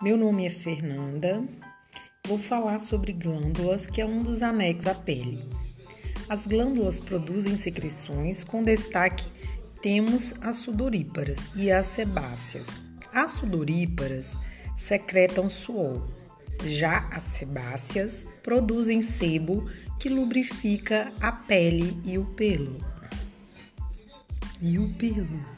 Meu nome é Fernanda. Vou falar sobre glândulas, que é um dos anexos à pele. As glândulas produzem secreções, com destaque temos as sudoríparas e as sebáceas. As sudoríparas secretam suor, já as sebáceas produzem sebo que lubrifica a pele e o pelo. E o pelo.